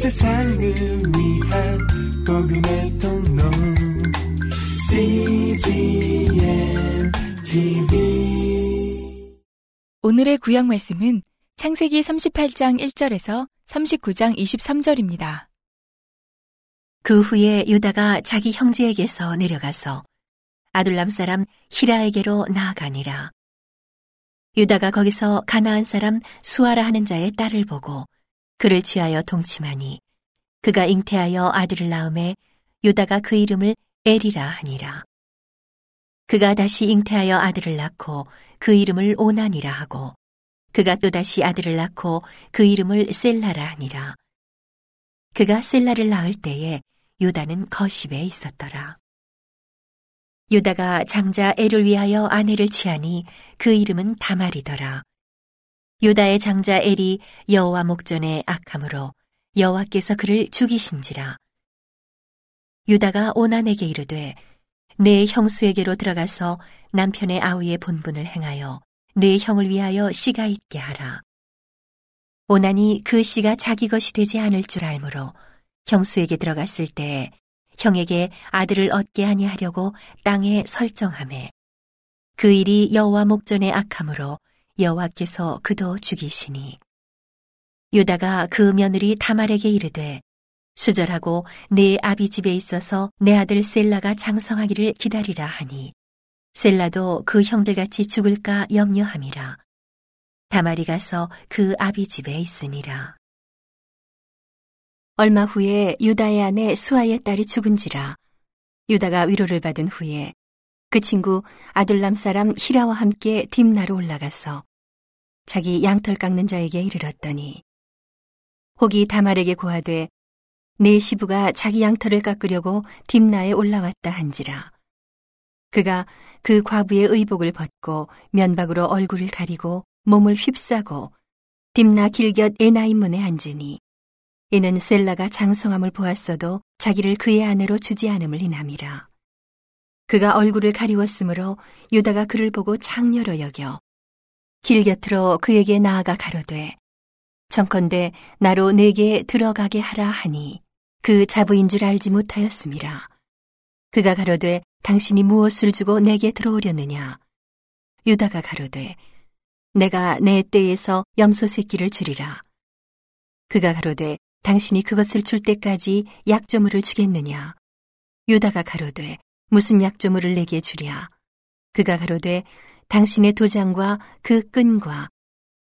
세상을 위한 복음의 통로 CGM TV 오늘의 구약 말씀은 창세기 38장 1절에서 39장 23절입니다. 그 후에 유다가 자기 형제에게서 내려가서 아둘람 사람 히라에게로 나아가니라. 유다가 거기서 가나안 사람 수아라 하는 자의 딸을 보고 그를 취하여 동침하니 그가 잉태하여 아들을 낳음에 유다가 그 이름을 에리라 하니라. 그가 다시 잉태하여 아들을 낳고 그 이름을 오난이라 하고 그가 또다시 아들을 낳고 그 이름을 셀라라 하니라. 그가 셀라를 낳을 때에 유다는 거십에 있었더라. 유다가 장자 애를 위하여 아내를 취하니 그 이름은 다말이더라. 유다의 장자 엘이 여호와 목전에 악함으로 여호와께서 그를 죽이신지라. 유다가 오난에게 이르되 내 형수에게로 들어가서 남편의 아우의 본분을 행하여 내 형을 위하여 씨가 있게 하라. 오난이 그 씨가 자기 것이 되지 않을 줄 알므로 형수에게 들어갔을 때 형에게 아들을 얻게 아니하려고 땅에 설정함에 그 일이 여호와 목전에 악함으로 여호와께서 그도 죽이시니. 유다가 그 며느리 다말에게 이르되 수절하고 내 아비 집에 있어서 내 아들 셀라가 장성하기를 기다리라 하니 셀라도 그 형들같이 죽을까 염려함이라. 다말이 가서 그 아비 집에 있으니라. 얼마 후에 유다의 아내 수아의 딸이 죽은지라. 유다가 위로를 받은 후에 그 친구 아둘람 사람 히라와 함께 딥나로 올라가서 자기 양털 깎는 자에게 이르렀더니 혹이 다말에게 고하되 내 시부가 자기 양털을 깎으려고 딥나에 올라왔다 한지라 그가 그 과부의 의복을 벗고 면박으로 얼굴을 가리고 몸을 휩싸고 딥나 길곁 에나임 문에 앉으니 이는 셀라가 장성함을 보았어도 자기를 그의 아내로 주지 않음을 인함이라. 그가 얼굴을 가리웠으므로 유다가 그를 보고 창녀로 여겨 길 곁으로 그에게 나아가 가로되 정컨대 나로 내게 들어가게 하라 하니 그 자부인 줄 알지 못하였음이라. 그가 가로되 당신이 무엇을 주고 내게 들어오려느냐? 유다가 가로되 내가 내 때에서 염소 새끼를 주리라. 그가 가로되 당신이 그것을 줄 때까지 약조물을 주겠느냐? 유다가 가로되 무슨 약조물을 내게 주랴? 그가 가로되 당신의 도장과 그 끈과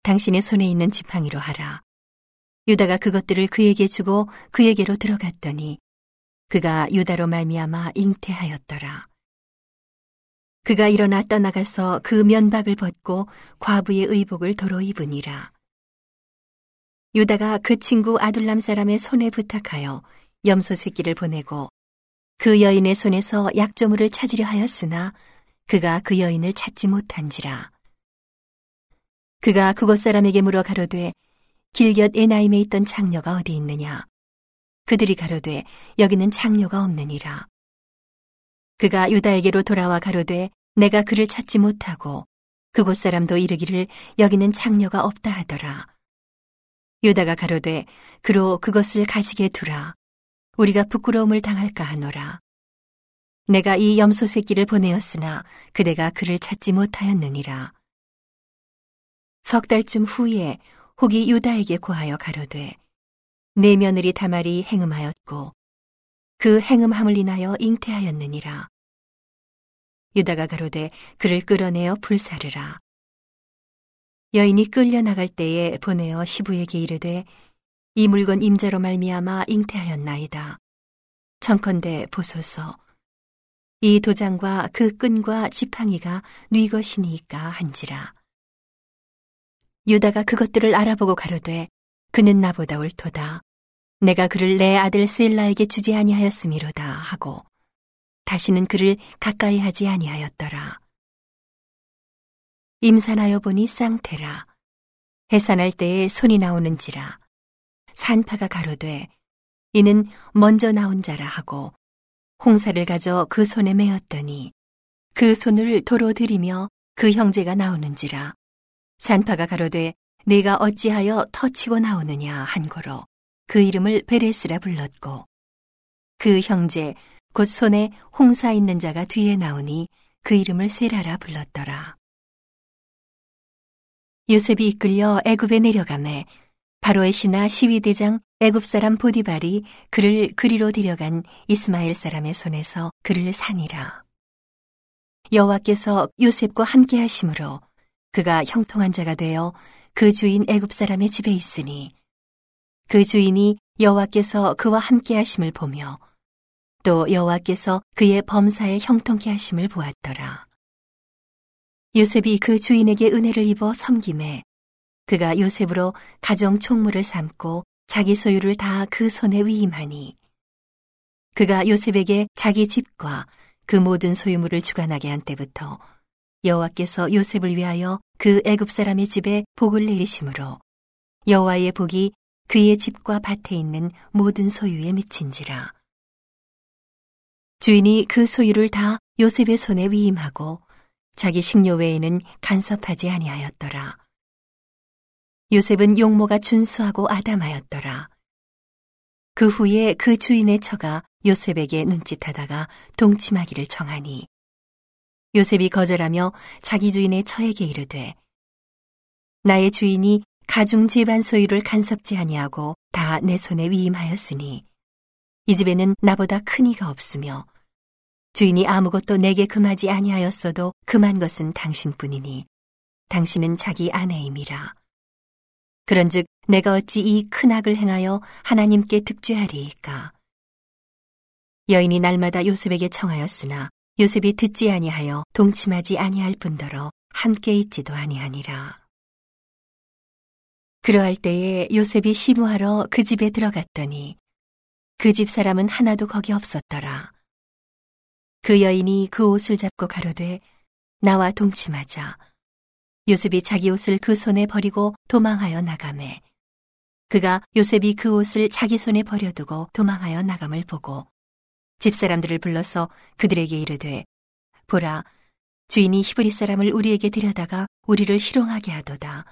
당신의 손에 있는 지팡이로 하라. 유다가 그것들을 그에게 주고 그에게로 들어갔더니 그가 유다로 말미암아 잉태하였더라. 그가 일어나 떠나가서 그 면박을 벗고 과부의 의복을 도로 입으니라. 유다가 그 친구 아둘람 사람의 손에 부탁하여 염소 새끼를 보내고 그 여인의 손에서 약조물을 찾으려 하였으나 그가 그 여인을 찾지 못한지라. 그가 그곳 사람에게 물어 가로되 길곁 에나임에 있던 창녀가 어디 있느냐? 그들이 가로되 여기는 창녀가 없느니라. 그가 유다에게로 돌아와 가로되 내가 그를 찾지 못하고 그곳 사람도 이르기를 여기는 창녀가 없다 하더라. 유다가 가로되 그로 그것을 가지게 두라. 우리가 부끄러움을 당할까 하노라. 내가 이 염소 새끼를 보내었으나 그대가 그를 찾지 못하였느니라. 석 달쯤 후에 혹이 유다에게 고하여 가로되 내 며느리 다말이 행음하였고 그 행음함을 인하여 잉태하였느니라. 유다가 가로되 그를 끌어내어 불사르라. 여인이 끌려 나갈 때에 보내어 시부에게 이르되 이 물건 임자로 말미암아 잉태하였나이다. 청컨대 보소서. 이 도장과 그 끈과 지팡이가 뉘 것이니까 한지라. 유다가 그것들을 알아보고 가로되 그는 나보다 옳도다. 내가 그를 내 아들 셀라에게 주지 아니하였음이로다 하고 다시는 그를 가까이 하지 아니하였더라. 임산하여 보니 쌍태라. 해산할 때에 손이 나오는지라. 산파가 가로되 이는 먼저 나온 자라 하고 홍사를 가져 그 손에 메었더니 그 손을 도로 들이며 그 형제가 나오는지라. 산파가 가로되 내가 어찌하여 터치고 나오느냐 한 거로 그 이름을 베레스라 불렀고 그 형제 곧 손에 홍사 있는 자가 뒤에 나오니 그 이름을 세라라 불렀더라. 요셉이 이끌려 애굽에 내려가매 바로의 신하 시위대장 애굽 사람 보디발이 그를 그리로 데려간 이스마엘 사람의 손에서 그를 산이라. 여호와께서 요셉과 함께 하심으로 그가 형통한 자가 되어 그 주인 애굽 사람의 집에 있으니 그 주인이 여호와께서 그와 함께 하심을 보며 또 여호와께서 그의 범사에 형통케 하심을 보았더라. 요셉이 그 주인에게 은혜를 입어 섬김에 그가 요셉으로 가정 총무를 삼고 자기 소유를 다 그 손에 위임하니 그가 요셉에게 자기 집과 그 모든 소유물을 주관하게 한 때부터 여호와께서 요셉을 위하여 그 애굽 사람의 집에 복을 내리심으로 여호와의 복이 그의 집과 밭에 있는 모든 소유에 미친지라 주인이 그 소유를 다 요셉의 손에 위임하고 자기 식료 외에는 간섭하지 아니하였더라. 요셉은 용모가 준수하고 아담하였더라. 그 후에 그 주인의 처가 요셉에게 눈짓하다가 동침하기를 정하니 요셉이 거절하며 자기 주인의 처에게 이르되 나의 주인이 가중 집안 소유를 간섭지 아니하고 다 내 손에 위임하였으니 이 집에는 나보다 큰 이가 없으며 주인이 아무것도 내게 금하지 아니하였어도 금한 것은 당신뿐이니 당신은 자기 아내임이라. 그런즉 내가 어찌 이 큰 악을 행하여 하나님께 득죄하리이까. 여인이 날마다 요셉에게 청하였으나 요셉이 듣지 아니하여 동침하지 아니할 뿐더러 함께 있지도 아니하니라. 그러할 때에 요셉이 시무하러 그 집에 들어갔더니 그 집 사람은 하나도 거기 없었더라. 그 여인이 그 옷을 잡고 가로되 나와 동침하자. 요셉이 자기 옷을 그 손에 버리고 도망하여 나가매. 그가 요셉이 그 옷을 자기 손에 버려두고 도망하여 나감을 보고 집사람들을 불러서 그들에게 이르되 보라 주인이 히브리 사람을 우리에게 데려다가 우리를 희롱하게 하도다.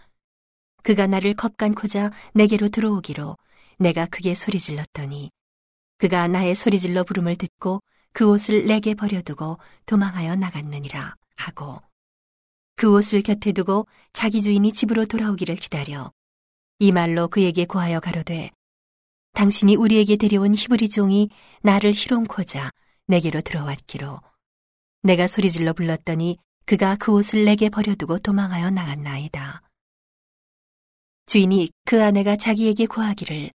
그가 나를 겁간코자 내게로 들어오기로 내가 크게 소리질렀더니 그가 나의 소리질러 부름을 듣고 그 옷을 내게 버려두고 도망하여 나갔느니라 하고 그 옷을 곁에 두고 자기 주인이 집으로 돌아오기를 기다려 이 말로 그에게 고하여 가로되 당신이 우리에게 데려온 히브리 종이 나를 희롱코자 내게로 들어왔기로 내가 소리질러 불렀더니 그가 그 옷을 내게 버려두고 도망하여 나갔나이다. 주인이 그 아내가 자기에게 고하기를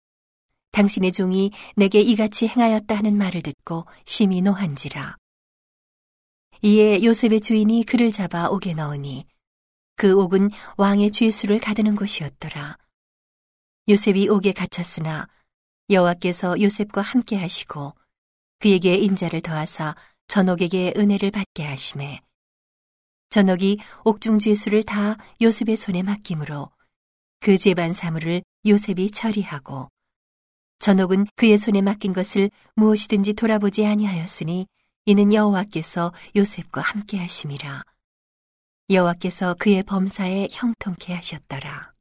당신의 종이 내게 이같이 행하였다 하는 말을 듣고 심히 노한지라. 이에 요셉의 주인이 그를 잡아 옥에 넣으니 그 옥은 왕의 죄수를 가두는 곳이었더라. 요셉이 옥에 갇혔으나 여호와께서 요셉과 함께 하시고 그에게 인자를 더하사 전옥에게 은혜를 받게 하심에 전옥이 옥중 죄수를 다 요셉의 손에 맡김으로 그 재반 사물을 요셉이 처리하고 전옥은 그의 손에 맡긴 것을 무엇이든지 돌아보지 아니하였으니 이는 여호와께서 요셉과 함께 하심이라. 여호와께서 그의 범사에 형통케 하셨더라.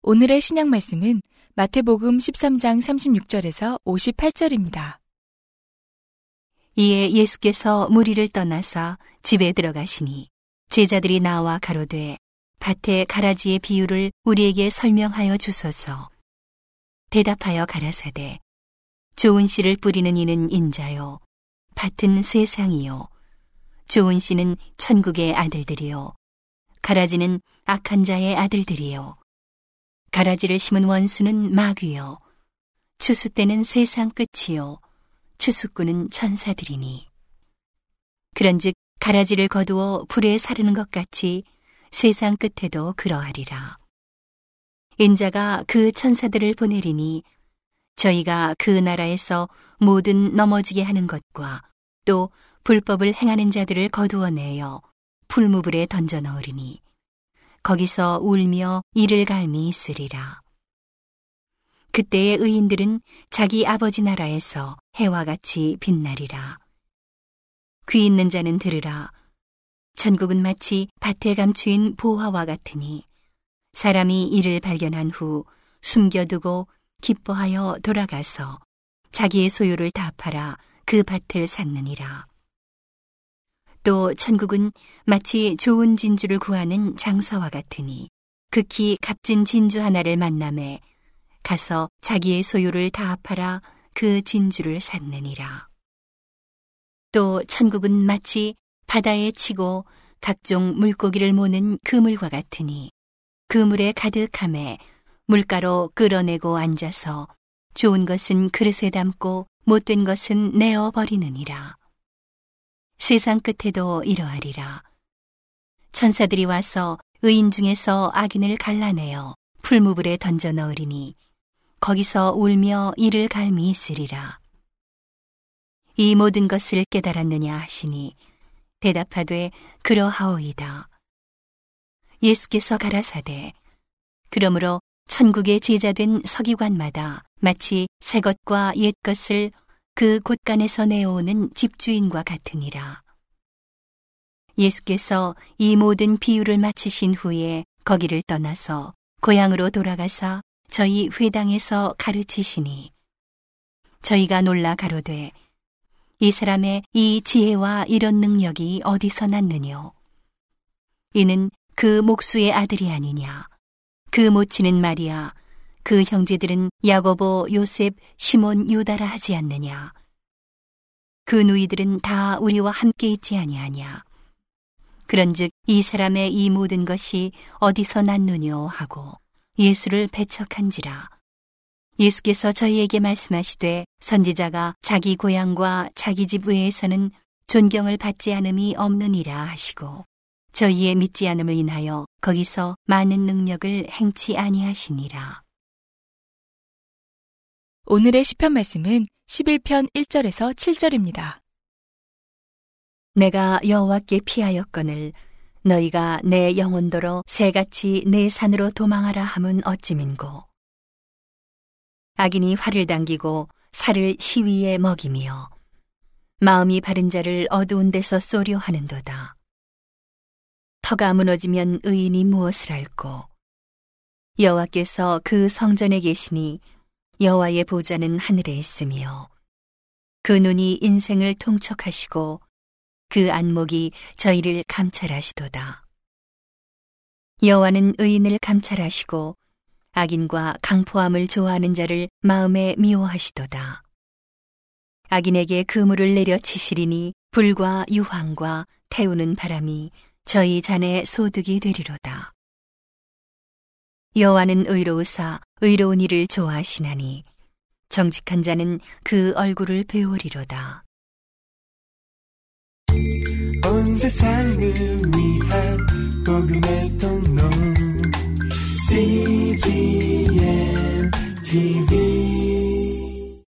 오늘의 신약 말씀은 마태복음 13장 36절에서 58절입니다. 이에 예수께서 무리를 떠나서 집에 들어가시니 제자들이 나와 가로되 밭의 가라지의 비유를 우리에게 설명하여 주소서. 대답하여 가라사대 좋은 씨를 뿌리는 이는 인자요 밭은 세상이요. 좋은 씨는 천국의 아들들이요 가라지는 악한 자의 아들들이요. 가라지를 심은 원수는 마귀요 추수 때는 세상 끝이요 추수꾼은 천사들이니. 그런즉 가라지를 거두어 불에 사르는 것 같이 세상 끝에도 그러하리라. 인자가 그 천사들을 보내리니 저희가 그 나라에서 모든 넘어지게 하는 것과 또 불법을 행하는 자들을 거두어내어 풀무불에 던져 넣으리니 거기서 울며 이를 갈미 있으리라. 그때의 의인들은 자기 아버지 나라에서 해와 같이 빛나리라. 귀 있는 자는 들으라. 천국은 마치 밭에 감추인 보화와 같으니 사람이 이를 발견한 후 숨겨두고 기뻐하여 돌아가서 자기의 소유를 다 팔아 그 밭을 샀느니라. 또 천국은 마치 좋은 진주를 구하는 장사와 같으니 극히 값진 진주 하나를 만남에 가서 자기의 소유를 다 팔아 그 진주를 샀느니라. 또 천국은 마치 바다에 치고 각종 물고기를 모는 그물과 같으니 그물에 가득함에 물가로 끌어내고 앉아서 좋은 것은 그릇에 담고 못된 것은 내어 버리느니라. 세상 끝에도 이러하리라. 천사들이 와서 의인 중에서 악인을 갈라내어 풀무불에 던져 넣으리니 거기서 울며 이를 갈미 있으리라. 이 모든 것을 깨달았느냐 하시니 대답하되 그러하오이다. 예수께서 가라사대 그러므로 천국의 제자된 서기관마다 마치 새 것과 옛 것을 그 곳간에서 내어오는 집주인과 같으니라. 예수께서 이 모든 비유를 마치신 후에 거기를 떠나서 고향으로 돌아가사 저희 회당에서 가르치시니 저희가 놀라 가로되 이 사람의 이 지혜와 이런 능력이 어디서 났느뇨 이는 그 목수의 아들이 아니냐 그 모치는 마리아 그 형제들은 야고보 요셉 시몬 유다라 하지 않느냐 그 누이들은 다 우리와 함께 있지 아니하냐 그런즉 이 사람의 이 모든 것이 어디서 났느뇨 하고 예수를 배척한지라. 예수께서 저희에게 말씀하시되 선지자가 자기 고향과 자기 집 외에서는 존경을 받지 않음이 없느니라 하시고 저희의 믿지 않음을 인하여 거기서 많은 능력을 행치 아니하시니라. 오늘의 시편 말씀은 11편 1절에서 7절입니다. 내가 여호와께 피하였거늘 너희가 내 영혼도로 새같이 내 산으로 도망하라 함은 어찌민고 악인이 활을 당기고 살을 시위에 먹이며 마음이 바른 자를 어두운 데서 쏘려 하는도다 터가 무너지면 의인이 무엇을 알고 여호와께서 그 성전에 계시니 여호와의 보좌는 하늘에 있으며 그 눈이 인생을 통촉하시고 그 안목이 저희를 감찰하시도다. 여호와는 의인을 감찰하시고 악인과 강포함을 좋아하는 자를 마음에 미워하시도다. 악인에게 그물을 내려치시리니 불과 유황과 태우는 바람이 저희 잔의 소득이 되리로다. 여호와는 의로우사 의로운 일을 좋아하시나니 정직한 자는 그 얼굴을 배우리로다. 온 세상을 위한 복음의 통로 CGM TV